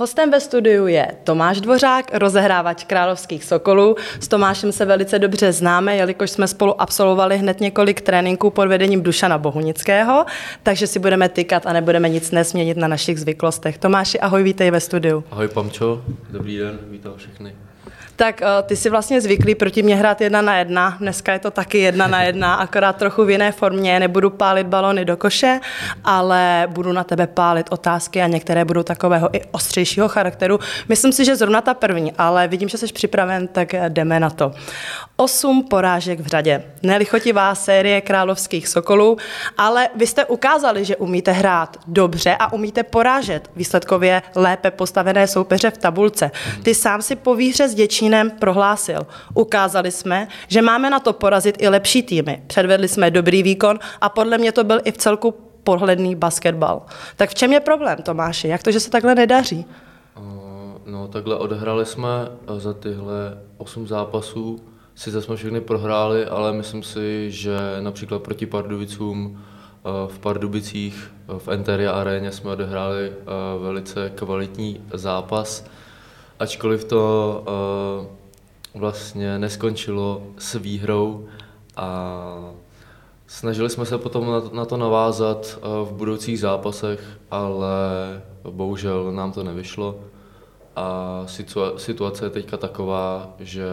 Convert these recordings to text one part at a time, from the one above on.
Hostem ve studiu je Tomáš Dvořák, rozehrávač Královských Sokolů. S Tomášem se velice dobře známe, jelikož jsme spolu absolvovali hned několik tréninků pod vedením Dušana Bohunického, takže si budeme tykat a nebudeme nic nesměnit na našich zvyklostech. Tomáši, ahoj, vítej ve studiu. Ahoj Pamčo, dobrý den, vítám všechny. Tak uh, ty si vlastně zvyklý proti mě hrát jedna na jedna. Dneska je to taky jedna na jedna, akorát trochu v jiné formě. Nebudu pálit balony do koše, ale budu na tebe pálit otázky a některé budou takového i ostřejšího charakteru. Myslím si, že zrovna ta první, ale vidím, že jsi připraven, tak jdeme na to. Osm porážek v řadě. Nelichotivá série královských sokolů, ale vy jste ukázali, že umíte hrát dobře a umíte porážet výsledkově lépe postavené soupeře v tabulce. Ty sám si po výhře s Děčínem prohlásil. Ukázali jsme, že máme na to porazit i lepší týmy. Předvedli jsme dobrý výkon a podle mě to byl i v celku pohledný basketbal. Tak v čem je problém, Tomáši? Jak to, že se takhle nedaří? No, takhle odhrali jsme za tyhle osm zápasů Sice jsme všechny prohráli, ale myslím si, že například proti Pardubicům eh, v Pardubicích v Enteria aréně jsme odehráli eh, velice kvalitní zápas, ačkoliv to vlastně neskončilo s výhrou a snažili jsme se potom na to navázat v budoucích zápasech, ale bohužel nám to nevyšlo. A situace je teďka taková, že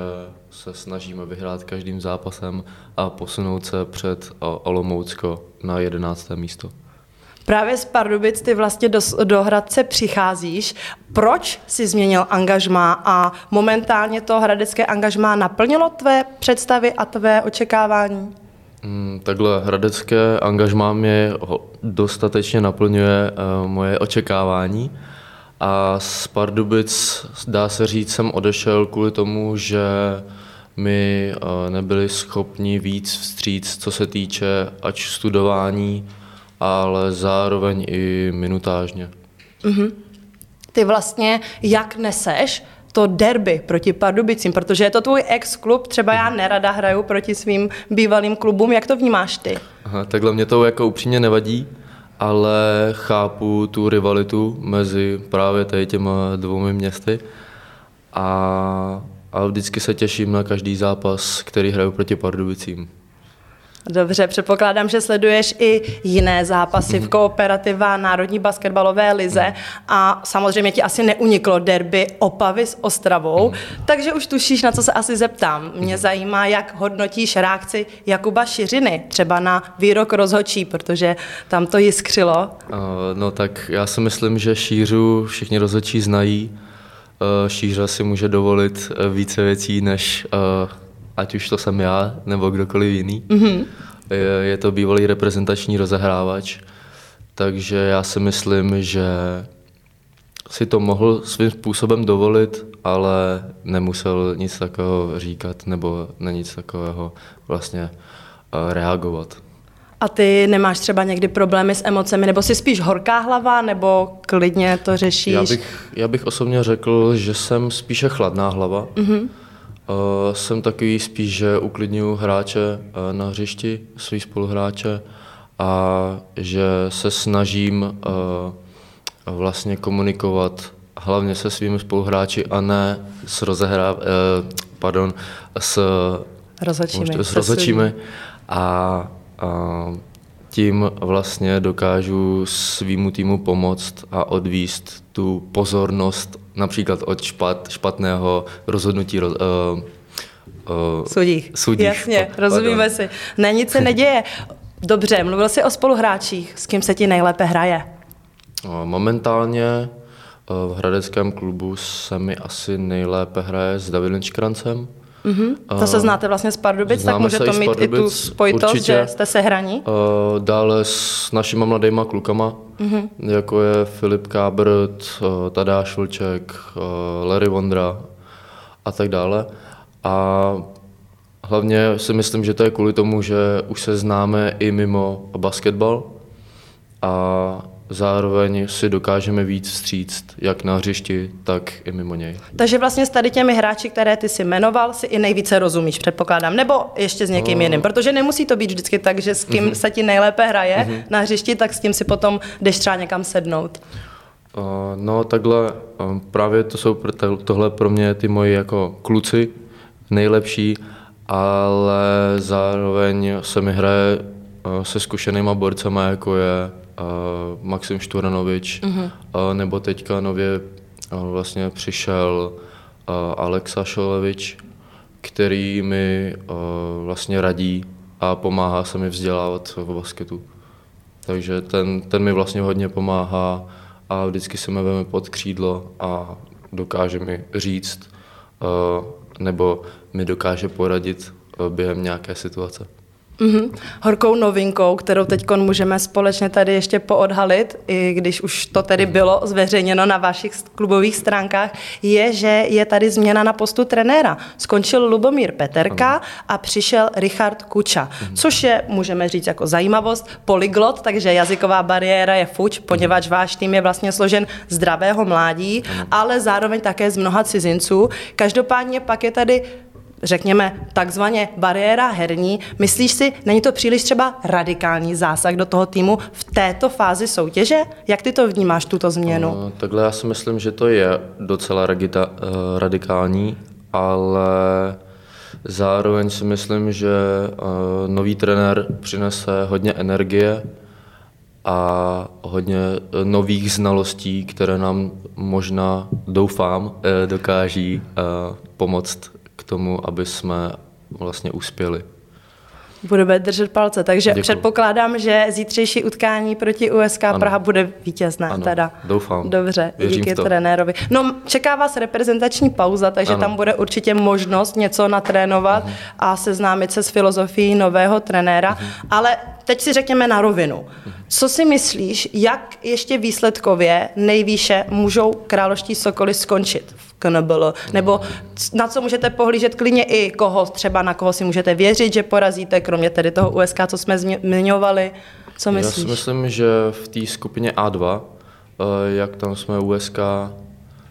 se snažíme vyhrát každým zápasem a posunout se před Olomoucko na 11. místo. Právě z Pardubic ty vlastně do, do Hradce přicházíš. Proč si změnil angažmá a momentálně to hradecké angažmá naplnilo tvé představy a tvé očekávání? Hmm, takhle hradecké angažmá mě dostatečně naplňuje uh, moje očekávání. A z Pardubic, dá se říct, jsem odešel kvůli tomu, že my eh, nebyli schopni víc vstříc, co se týče ač studování, ale zároveň i minutážně. Mm-hmm. Ty vlastně jak neseš to derby proti Pardubicím, protože je to tvůj ex-klub, třeba já mhm. nerada hraju proti svým bývalým klubům, jak to vnímáš ty? Aha, takhle mě to jako upřímně nevadí, ale chápu tu rivalitu mezi právě tady těma dvoumi městy a, a vždycky se těším na každý zápas, který hraju proti Pardubicím. Dobře, předpokládám, že sleduješ i jiné zápasy v kooperativa Národní basketbalové lize a samozřejmě ti asi neuniklo derby Opavy s Ostravou, takže už tušíš, na co se asi zeptám. Mě zajímá, jak hodnotíš reakci Jakuba Šiřiny, třeba na výrok rozhočí, protože tam to jiskřilo. No tak já si myslím, že Šířu všichni rozhočí znají. Šířa si může dovolit uh, více věcí než ať už to jsem já nebo kdokoliv jiný. Mm-hmm. Je, je to bývalý reprezentační rozehrávač, takže já si myslím, že si to mohl svým způsobem dovolit, ale nemusel nic takového říkat nebo na nic takového vlastně eh, reagovat. A ty nemáš třeba někdy problémy s emocemi, nebo jsi spíš horká hlava, nebo klidně to řešíš? Já bych, já bych osobně řekl, že jsem spíše chladná hlava. Mm-hmm. Uh, jsem takový spíš, že uklidňuji hráče uh, na hřišti, svý spoluhráče a že se snažím uh, vlastně komunikovat hlavně se svými spoluhráči a ne s rozehra, uh, pardon, s rozhodčími. S a, a tím vlastně dokážu svýmu týmu pomoct a odvíst tu pozornost například od špat, špatného rozhodnutí uh, uh, sudích. sudích. Jasně, rozumíme si. Ne, nic se neděje. Dobře, mluvil jsi o spoluhráčích. S kým se ti nejlépe hraje? Momentálně v hradeckém klubu se mi asi nejlépe hraje s Davidem Čkrancem. Mm-hmm. To se znáte vlastně z Pardubic, tak může to mít i tu spojitost, určitě. že jste se hraní? Uh, dále s našimi mladýma klukama, mm-hmm. jako je Filip Kábrt, uh, Tadáš Vlček, uh, Larry Vondra a tak dále. A hlavně si myslím, že to je kvůli tomu, že už se známe i mimo basketbal a zároveň si dokážeme víc vstříct, jak na hřišti, tak i mimo něj. Takže vlastně s tady těmi hráči, které ty si jmenoval, si i nejvíce rozumíš, předpokládám, nebo ještě s někým no. jiným, protože nemusí to být vždycky tak, že s kým mm-hmm. se ti nejlépe hraje mm-hmm. na hřišti, tak s tím si potom jdeš třeba někam sednout. No takhle, právě to jsou tohle pro mě ty moji jako kluci nejlepší, ale zároveň se mi hraje se zkušenýma borcema, jako je Maxim Šturanovič, mm-hmm. nebo teďka nově vlastně přišel Alexa Šolevič, který mi vlastně radí a pomáhá se mi vzdělávat v basketu. Takže ten, ten mi vlastně hodně pomáhá a vždycky se mi veme pod křídlo a dokáže mi říct nebo mi dokáže poradit během nějaké situace. Mm-hmm. Horkou novinkou, kterou teď můžeme společně tady ještě poodhalit, i když už to tedy bylo zveřejněno na vašich klubových stránkách, je, že je tady změna na postu trenéra. Skončil Lubomír Peterka a přišel Richard Kuča, mm-hmm. což je, můžeme říct, jako zajímavost, polyglot, takže jazyková bariéra je fuč, poněvadž váš tým je vlastně složen zdravého mládí, ale zároveň také z mnoha cizinců. Každopádně pak je tady řekněme, takzvaně bariéra herní. Myslíš si, není to příliš třeba radikální zásah do toho týmu v této fázi soutěže? Jak ty to vnímáš, tuto změnu? Uh, takhle já si myslím, že to je docela radita, uh, radikální, ale zároveň si myslím, že uh, nový trenér přinese hodně energie a hodně nových znalostí, které nám možná, doufám, dokáží pomoct tomu, aby jsme vlastně uspěli. Budeme držet palce, takže Děkuji. předpokládám, že zítřejší utkání proti USK ano. Praha bude vítězné. Ano, teda. doufám. Dobře, Věřím díky trenérovi. No, čeká vás reprezentační pauza, takže ano. tam bude určitě možnost něco natrénovat uh-huh. a seznámit se s filozofií nového trenéra, uh-huh. ale teď si řekněme na rovinu. Uh-huh. Co si myslíš, jak ještě výsledkově nejvýše můžou králoští Sokoly skončit v KNBL? Nebo na co můžete pohlížet klidně i koho, třeba na koho si můžete věřit, že porazíte, kromě tedy toho USK, co jsme zmiňovali? Co myslíš? Já si myslím, že v té skupině A2, eh, jak tam jsme USK,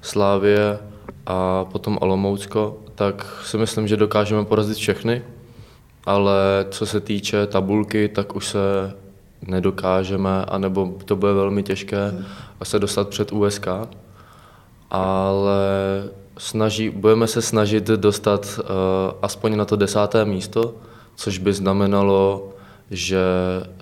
Slávě a potom Olomoucko, tak si myslím, že dokážeme porazit všechny, ale co se týče tabulky, tak už se nedokážeme, anebo to bude velmi těžké hmm. se dostat před USK, ale snaží, budeme se snažit dostat uh, aspoň na to desáté místo, což by znamenalo, že,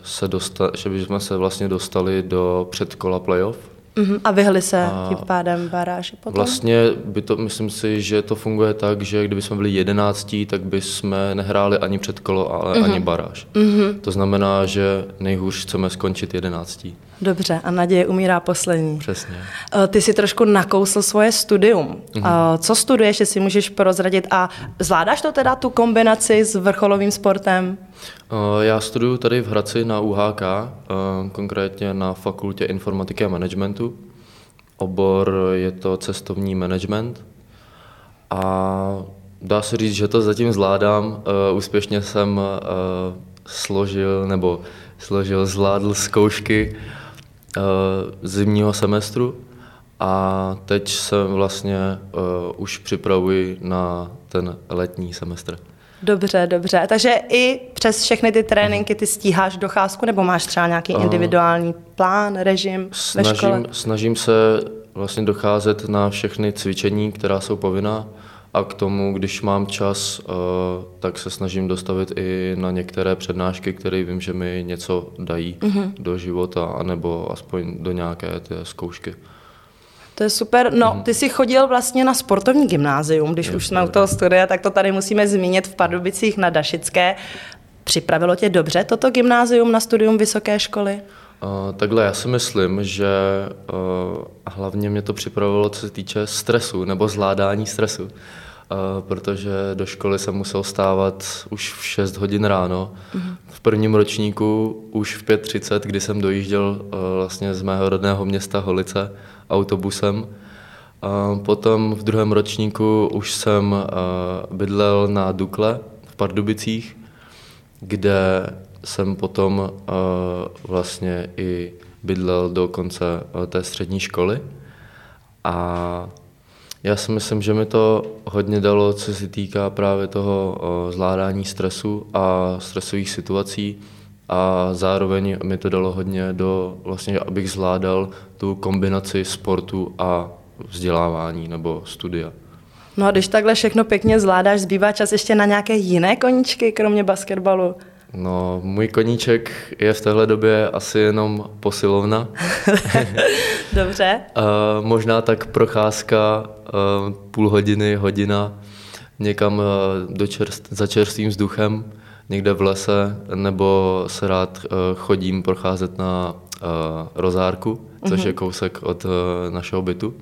se dosta, že bychom se vlastně dostali do předkola playoff. Uh-huh. A vyhli se a tím pádem baráži potom? Vlastně by to, myslím si, že to funguje tak, že kdyby jsme byli jedenáctí, tak by jsme nehráli ani předkolo, ale uh-huh. ani baráž. Uh-huh. To znamená, že nejhůř chceme skončit jedenáctí. Dobře, a naděje umírá poslední. Přesně. Eh, ty si trošku nakousl svoje studium. Uh-huh. Co studuješ, jestli můžeš prozradit a zvládáš to teda tu kombinaci s vrcholovým sportem? Eh, já studuju tady v Hradci na UHK, konkrétně na fakultě informatiky a managementu. Obor je to cestovní management a dá se říct, že to zatím zvládám. Úspěšně jsem složil nebo složil, zvládl zkoušky zimního semestru a teď se vlastně uh, už připravuji na ten letní semestr. Dobře, dobře. Takže i přes všechny ty tréninky ty stíháš docházku nebo máš třeba nějaký uh, individuální plán, režim snažím, ve škole? Snažím se vlastně docházet na všechny cvičení, která jsou povinná a k tomu, když mám čas, uh, tak se snažím dostavit i na některé přednášky, které vím, že mi něco dají uh-huh. do života, anebo aspoň do nějaké té zkoušky. To je super. No, mhm. ty jsi chodil vlastně na sportovní gymnázium, když je, už jsme u toho studia, tak to tady musíme zmínit v Pardubicích na Dašické. Připravilo tě dobře toto gymnázium na studium vysoké školy? Uh, takhle, já si myslím, že uh, hlavně mě to připravilo, co se týče stresu nebo zvládání stresu protože do školy jsem musel stávat už v 6 hodin ráno. V prvním ročníku už v 5.30, kdy jsem dojížděl vlastně z mého rodného města Holice autobusem. Potom v druhém ročníku už jsem bydlel na Dukle v Pardubicích, kde jsem potom vlastně i bydlel do konce té střední školy. A já si myslím, že mi to hodně dalo, co se týká právě toho zvládání stresu a stresových situací, a zároveň mi to dalo hodně do, vlastně, abych zvládal tu kombinaci sportu a vzdělávání nebo studia. No a když takhle všechno pěkně zvládáš, zbývá čas ještě na nějaké jiné koníčky, kromě basketbalu? No, můj koníček je v téhle době asi jenom posilovna. Dobře. uh, možná tak procházka uh, půl hodiny, hodina někam uh, do čerst, za čerstvým vzduchem, někde v lese, nebo se rád uh, chodím procházet na uh, rozárku, což uh-huh. je kousek od uh, našeho bytu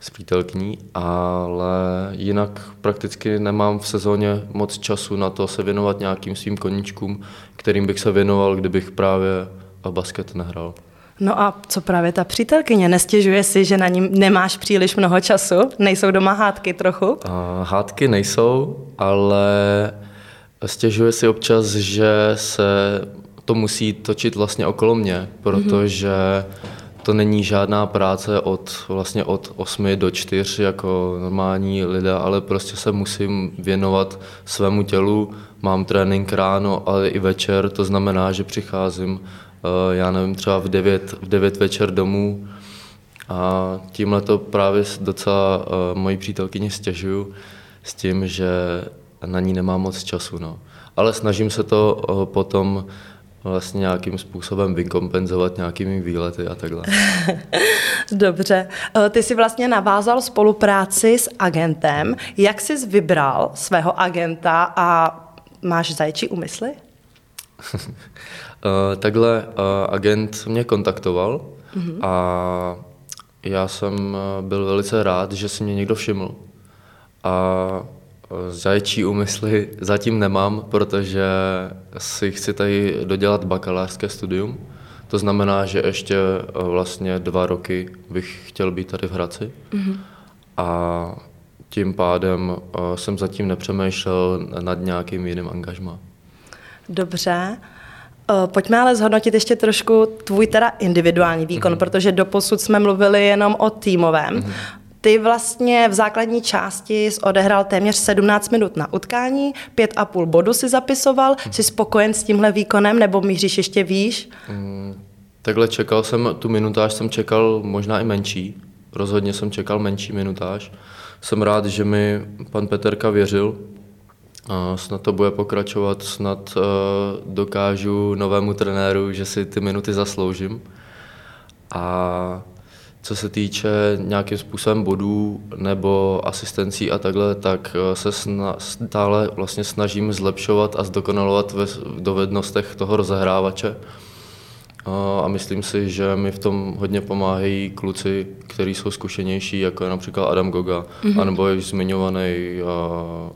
s přítelkyní, ale jinak prakticky nemám v sezóně moc času na to se věnovat nějakým svým koníčkům, kterým bych se věnoval, kdybych právě basket nehrál. No a co právě ta přítelkyně? Nestěžuje si, že na ním nemáš příliš mnoho času? Nejsou doma hádky trochu? Uh, hádky nejsou, ale stěžuje si občas, že se to musí točit vlastně okolo mě, protože mm-hmm to není žádná práce od, vlastně od 8 do 4 jako normální lidé, ale prostě se musím věnovat svému tělu. Mám trénink ráno, ale i večer, to znamená, že přicházím, eh, já nevím, třeba v 9, v 9 večer domů a tímhle to právě docela eh, mojí přítelkyni stěžuju s tím, že na ní nemám moc času. No. Ale snažím se to eh, potom vlastně nějakým způsobem vykompenzovat nějakými výlety a takhle. Dobře. Eh, ty jsi vlastně navázal spolupráci s agentem. Jak jsi vybral svého agenta a máš zajčí úmysly? Eh, takhle eh, agent mě kontaktoval mm-hmm. a já jsem byl velice rád, že si mě někdo všiml. A Zajčí úmysly zatím nemám, protože si chci tady dodělat bakalářské studium. To znamená, že ještě eh, vlastně dva roky bych chtěl být tady v Hradci. Mm-hmm. A tím pádem eh, jsem zatím nepřemýšlel nad nějakým jiným angažmá. Dobře. Eh, pojďme ale zhodnotit ještě trošku tvůj teda individuální výkon, mm-hmm. protože doposud jsme mluvili jenom o týmovém. Mm-hmm. Ty vlastně v základní části jsi odehrál téměř 17 minut na utkání, pět a půl bodu si zapisoval. Hmm. Jsi spokojen s tímhle výkonem nebo míříš ještě výš? Hmm, takhle čekal jsem, tu minutáž jsem čekal možná i menší. Rozhodně jsem čekal menší minutáž. Jsem rád, že mi pan Peterka věřil. A snad to bude pokračovat, snad uh, dokážu novému trenéru, že si ty minuty zasloužím. A co se týče nějakým způsobem bodů nebo asistencí a takhle, tak eh, se stále vlastně snažím zlepšovat a zdokonalovat ve dovednostech toho rozehrávače. A myslím si, že mi v tom hodně pomáhají kluci, kteří jsou zkušenější, jako je například Adam Goga, mm-hmm. anebo již zmiňovaný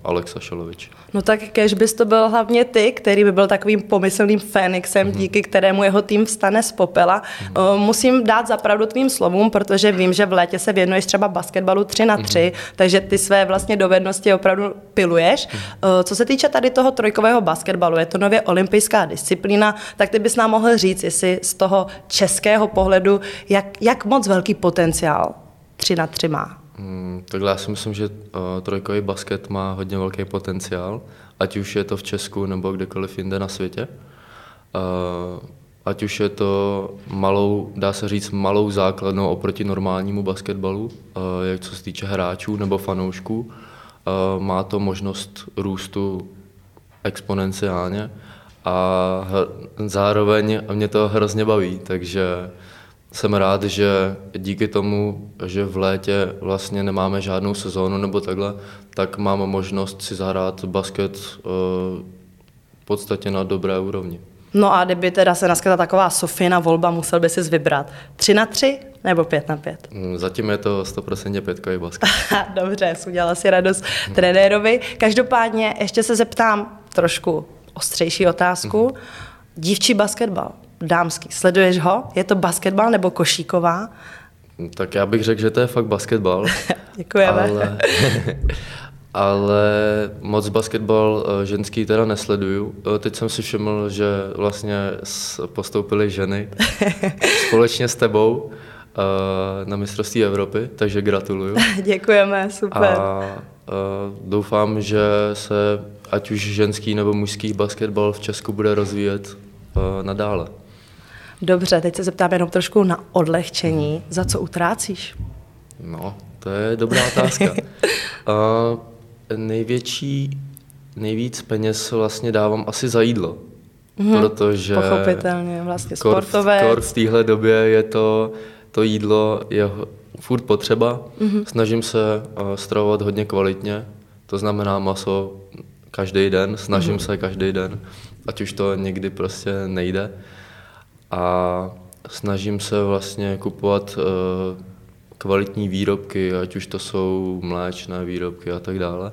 Alexa Šalovič. No tak kež bys to byl hlavně ty, který by byl takovým pomyslným Fénixem, mm-hmm. díky kterému jeho tým vstane z popela. Mm-hmm. Musím dát zapravdu tvým slovům, protože vím, že v létě se věnuješ třeba basketbalu 3 na 3, mm-hmm. takže ty své vlastně dovednosti opravdu piluješ. Mm-hmm. Co se týče tady toho trojkového basketbalu, je to nově olympijská disciplína, tak ty bys nám mohl říct, jestli z toho českého pohledu, jak, jak moc velký potenciál 3 na 3 má? Hmm, takhle já si myslím, že uh, trojkový basket má hodně velký potenciál, ať už je to v Česku nebo kdekoliv jinde na světě. Uh, ať už je to malou, dá se říct, malou základnou oproti normálnímu basketbalu, uh, jak co se týče hráčů nebo fanoušků. Uh, má to možnost růstu exponenciálně a zároveň mě to hrozně baví, takže jsem rád, že díky tomu, že v létě vlastně nemáme žádnou sezónu nebo takhle, tak mám možnost si zahrát basket eh, v podstatě na dobré úrovni. No a kdyby teda se naskytla taková Sofina volba, musel by si vybrat 3 na 3 nebo 5 na 5? Mm, zatím je to 100% pětkový basket. Dobře, udělala si radost trenérovi. Každopádně ještě se zeptám trošku ostřejší otázku. Mm-hmm. Dívčí basketbal, dámský, sleduješ ho? Je to basketbal nebo košíková? Tak já bych řekl, že to je fakt basketbal. Děkujeme. Ale, ale moc basketbal eh, ženský teda nesleduju. Eh, teď jsem si všiml, že vlastně postoupily ženy společně s tebou eh, na mistrovství Evropy, takže gratuluju. Děkujeme, super. A doufám, že se ať už ženský nebo mužský basketbal v Česku bude rozvíjet nadále. Dobře, teď se zeptám jenom trošku na odlehčení. Za co utrácíš? No, to je dobrá otázka. uh, největší, nejvíc peněz vlastně dávám asi za jídlo. Mm-hmm, protože pochopitelně, vlastně sportové. Kor v téhle době je to, to jídlo je furt potřeba. Mm-hmm. Snažím se uh, stravovat hodně kvalitně, to znamená maso každý den, snažím mm-hmm. se každý den, ať už to někdy prostě nejde. A snažím se vlastně kupovat uh, kvalitní výrobky, ať už to jsou mléčné výrobky a tak dále.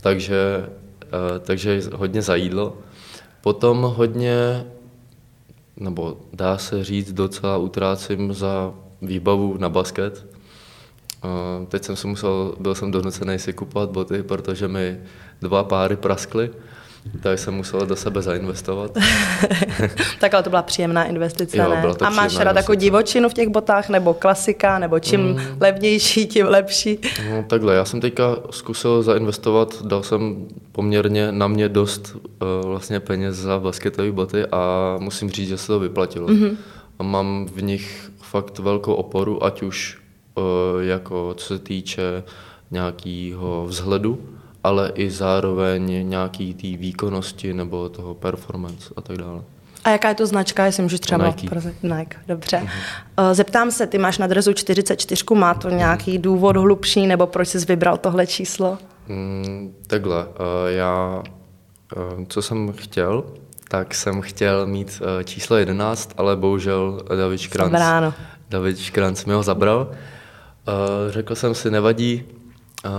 Takže, uh, takže hodně za jídlo. Potom hodně, nebo dá se říct, docela utrácím za výbavu na basket. Uh, teď jsem si musel, byl jsem donucený si kupovat boty, protože mi dva páry praskly tak jsem musel do sebe zainvestovat. tak ale to byla příjemná investice, jo, ne? Byla to A máš rád jako divočinu v těch botách, nebo klasika, nebo čím mm. levnější, tím lepší? No takhle, já jsem teďka zkusil zainvestovat, dal jsem poměrně na mě dost uh, vlastně peněz za basketové boty a musím říct, že se to vyplatilo. Mm-hmm. A mám v nich fakt velkou oporu, ať už uh, jako co se týče nějakého vzhledu, ale i zároveň nějaký té výkonnosti nebo toho performance a tak dále. A jaká je to značka, jestli můžu třeba Nike. Nike, dobře. Uh-huh. Zeptám se, ty máš na drezu 44, má to nějaký důvod hlubší, nebo proč jsi vybral tohle číslo? Mm, takhle, uh, já, uh, co jsem chtěl, tak jsem chtěl mít uh, číslo 11, ale bohužel David Škranc, David Škranc mi ho zabral. Uh, řekl jsem si, nevadí, uh,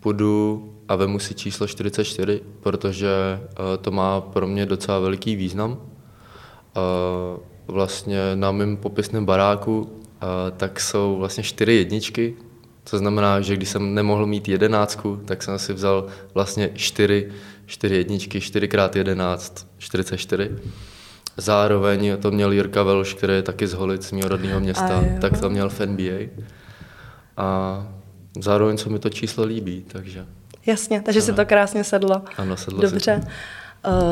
půjdu a vemu si číslo 44, protože eh, to má pro mě docela veliký význam. Eh, vlastně na mém popisném baráku eh, tak jsou vlastně čtyři jedničky, to znamená, že když jsem nemohl mít jedenáctku, tak jsem si vzal vlastně čtyři, čtyři jedničky, 4 x 11, 44. Zároveň to měl Jirka Velš, který je taky z Holic, z mého rodného města, tak to měl v NBA. A zároveň se mi to číslo líbí, takže... Jasně, takže ano. si to krásně sedlo. Ano, sedlo Dobře. Si.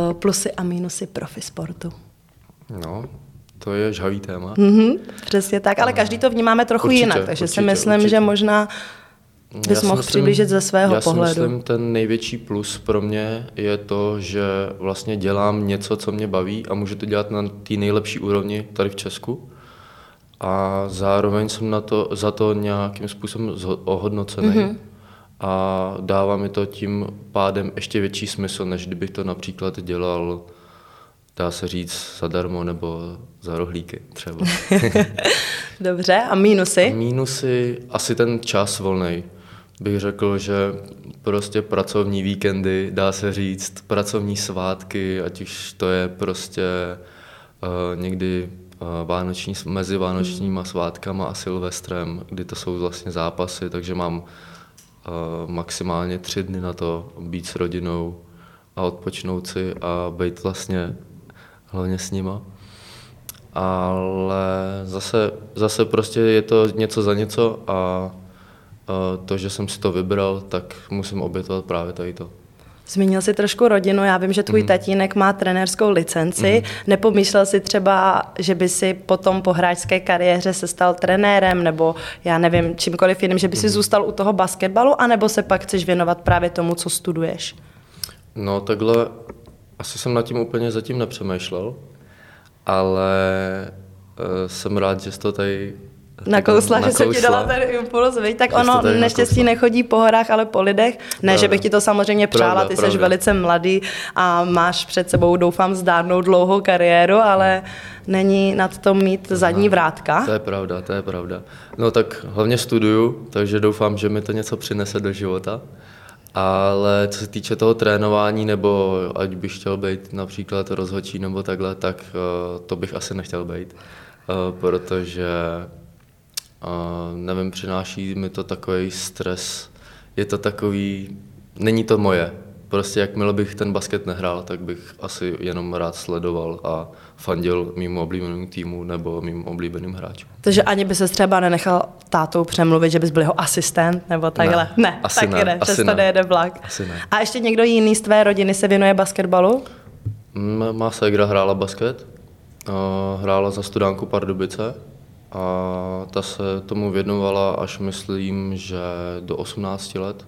Uh, plusy a minusy profi sportu. No, to je žhavý téma. Mm-hmm, přesně tak, ale každý to vnímáme trochu určitě, jinak, takže určitě, si myslím, určitě. že možná bys mohl myslím, přiblížit ze svého já pohledu. Já si myslím, ten největší plus pro mě je to, že vlastně dělám něco, co mě baví a můžu to dělat na té nejlepší úrovni tady v Česku. A zároveň jsem na to, za to nějakým způsobem ohodnocený. Mm-hmm a dává mi to tím pádem ještě větší smysl, než kdybych to například dělal, dá se říct, zadarmo nebo za rohlíky třeba. Dobře, a mínusy? A mínusy, asi ten čas volný. Bych řekl, že prostě pracovní víkendy, dá se říct, pracovní svátky, ať už to je prostě uh, někdy uh, vánoční, mezi vánočníma hmm. svátkama a Silvestrem, kdy to jsou vlastně zápasy, takže mám maximálně tři dny na to být s rodinou a odpočnout si a být vlastně hlavně s nima. Ale zase, zase prostě je to něco za něco a to, že jsem si to vybral, tak musím obětovat právě tady to. Zmínil jsi trošku rodinu, já vím, že tvůj mm. tatínek má trenérskou licenci. Mm. Nepomýšlel jsi třeba, že by si potom po hráčské kariéře se stal trenérem, nebo já nevím, čímkoliv jiným, že by si mm. zůstal u toho basketbalu, anebo se pak chceš věnovat právě tomu, co studuješ? No takhle, asi jsem nad tím úplně zatím nepřemýšlel, ale uh, jsem rád, že jsi to tady Nakousla, že jsem ti dala ten impuls, viď? tak ono neštěstí nechodí po horách, ale po lidech. Ne, Pravda. že bych ti to samozřejmě přála, Pravda, ty jsi Pravda. velice mladý a máš před sebou, doufám, zdárnou dlouhou kariéru, ale není nad tom mít zadní vrátka. To je pravda, to je pravda. No tak hlavně studuju, takže doufám, že mi to něco přinese do života. Ale co se týče toho trénování, nebo ať bych chtěl být například rozhodčí nebo takhle, tak uh, to bych asi nechtěl být, uh, protože a nevím, přináší mi to takový stres. Je to takový, není to moje. Prostě jakmile bych ten basket nehrál, tak bych asi jenom rád sledoval a fandil mým oblíbeným týmu nebo mým oblíbeným hráčům. Takže ani by se třeba nenechal tátou přemluvit, že bys byl jeho asistent nebo takhle? Ne, ne asi taky ne, ne, asi ne. nejede vlak. Asi ne. A ještě někdo jiný z tvé rodiny se věnuje basketbalu? Má ségra hrála basket, hrála za studánku Pardubice a ta se tomu věnovala až myslím, že do 18 let,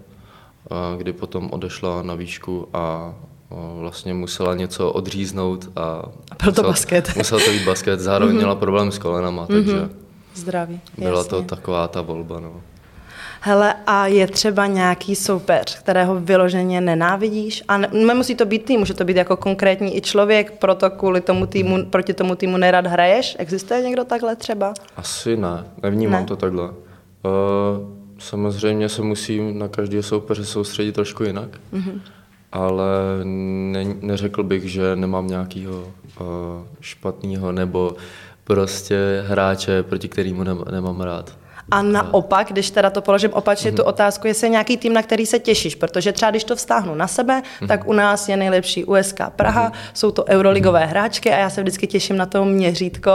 kdy potom odešla na výšku a vlastně musela něco odříznout a, a byl to musela, basket. musela to být basket, zároveň měla problém s kolenama, takže mm-hmm. Zdraví, byla jasně. to taková ta volba. No. Hele, a je třeba nějaký soupeř, kterého vyloženě nenávidíš? A ne, nemusí to být tým, může to být jako konkrétní i člověk, proto kvůli tomu týmu, proti tomu týmu nerad hraješ? Existuje někdo takhle třeba? Asi ne, nevnímám Ne? to takhle. Uh, samozřejmě se musím na každého soupeře soustředit trošku jinak, mm-hmm. ale ne, neřekl bych, že nemám nějakého uh, špatného nebo prostě hráče, proti kterému ne, nemám rád. A naopak, když teda to položím opačně, tu otázku, jestli je nějaký tým, na který se těšíš, protože třeba když to vztáhnu na sebe, tak u nás je nejlepší USK Praha, jsou to euroligové hráčky a já se vždycky těším na to měřítko,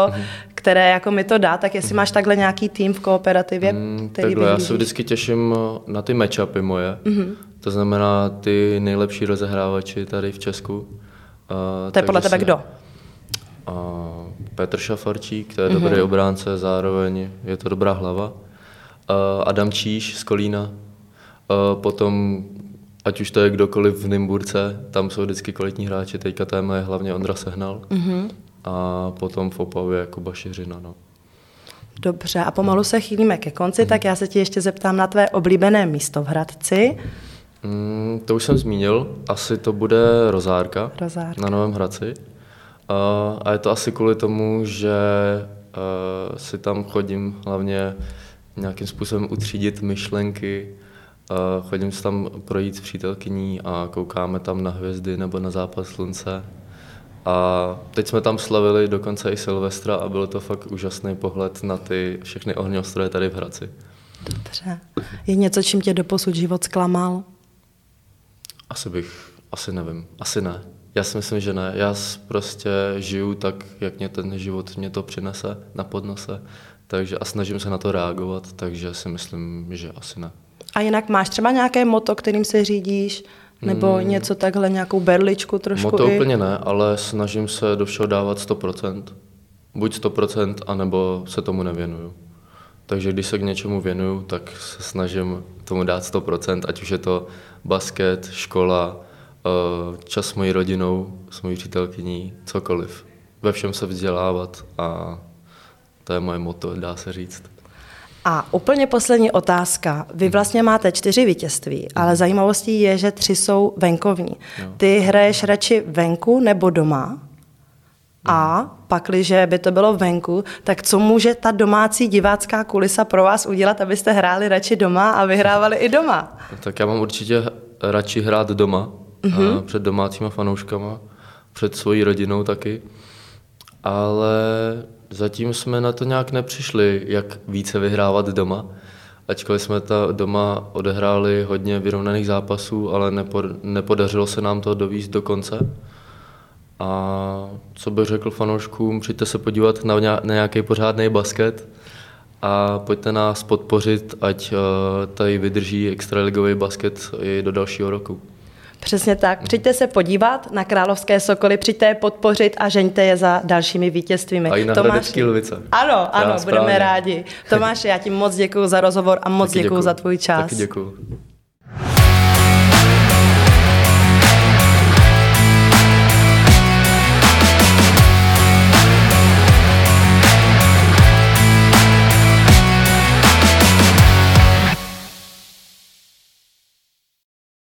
které jako mi to dá, tak jestli máš takhle nějaký tým v kooperativě, Mm, který Takhle, já se vždycky těším uh, na ty matchupy moje, mm-hmm. to znamená ty nejlepší rozehrávači tady v Česku. Uh, To je podle tebe se- kdo? A Petr Šafarčík, to je mm-hmm. dobrý obránce, zároveň je to dobrá hlava. A Adam Číš z Kolína. A potom, ať už to je kdokoliv v Nymburce, tam jsou vždycky kvalitní hráči, teďka téma je hlavně Ondra Sehnal. Mm-hmm. A potom v Opavě Kuba Šiřina. No. Dobře, a pomalu se chýlíme ke konci, tak já se ti ještě zeptám na tvé oblíbené místo v Hradci. Mm, to už jsem zmínil, asi to bude Rozárka, Rozárka. na Novém Hradci. A, a je to asi kvůli tomu, že uh, si tam chodím hlavně nějakým způsobem utřídit myšlenky, uh, chodím si tam projít s přítelkyní a koukáme tam na hvězdy nebo na západ slunce. A teď jsme tam slavili dokonce i Silvestra a byl to fakt úžasný pohled na ty všechny ohňostroje tady v Hradci. Dobře. Je něco, čím tě doposud život zklamal? Asi bych, asi nevím, asi ne. Já si myslím, že ne. Já prostě žiju tak, jak mě ten život mě to přinese na podnose, takže a snažím se na to reagovat, takže si myslím, že asi ne. A jinak máš třeba nějaké moto, kterým se řídíš? Nebo hmm. něco takhle, nějakou berličku trošku Moto i? úplně ne, ale snažím se do všeho dávat 100%. Buď 100%, anebo se tomu nevěnuju. Takže když se k něčemu věnuju, tak se snažím tomu dát 100%, ať už je to basket, škola, čas s mojí rodinou, s mojí přítelkyní, cokoliv. Ve všem se vzdělávat a to je moje moto, dá se říct. A úplně poslední otázka. Vy vlastně máte čtyři vítězství, ale zajímavostí je, že tři jsou venkovní. Ty hraješ radši venku nebo doma? A pakliže by to bylo venku, tak co může ta domácí divácká kulisa pro vás udělat, abyste hráli radši doma a vyhrávali i doma? Tak já mám určitě radši hrát doma, mm-hmm. před domácíma fanouškama, před svojí rodinou taky, ale zatím jsme na to nějak nepřišli, jak více vyhrávat doma. Ačkoliv jsme ta doma odehráli hodně vyrovnaných zápasů, ale nepo, nepodařilo se nám to dovíst do konce. A co bych řekl fanouškům, přijďte se podívat na, ně- na nějaký pořádný basket a pojďte nás podpořit, ať uh, tady vydrží extraligový basket i do dalšího roku. Přesně tak. Přijďte se podívat na Královské Sokoly, přijďte je podpořit a žeňte je za dalšími vítězstvími. A i na Hradecký Lvice. Ano, ano, budeme rádi. Tomáši, já ti moc děkuji za rozhovor a moc děkuji děkuju. za tvůj čas. Taky děkuju.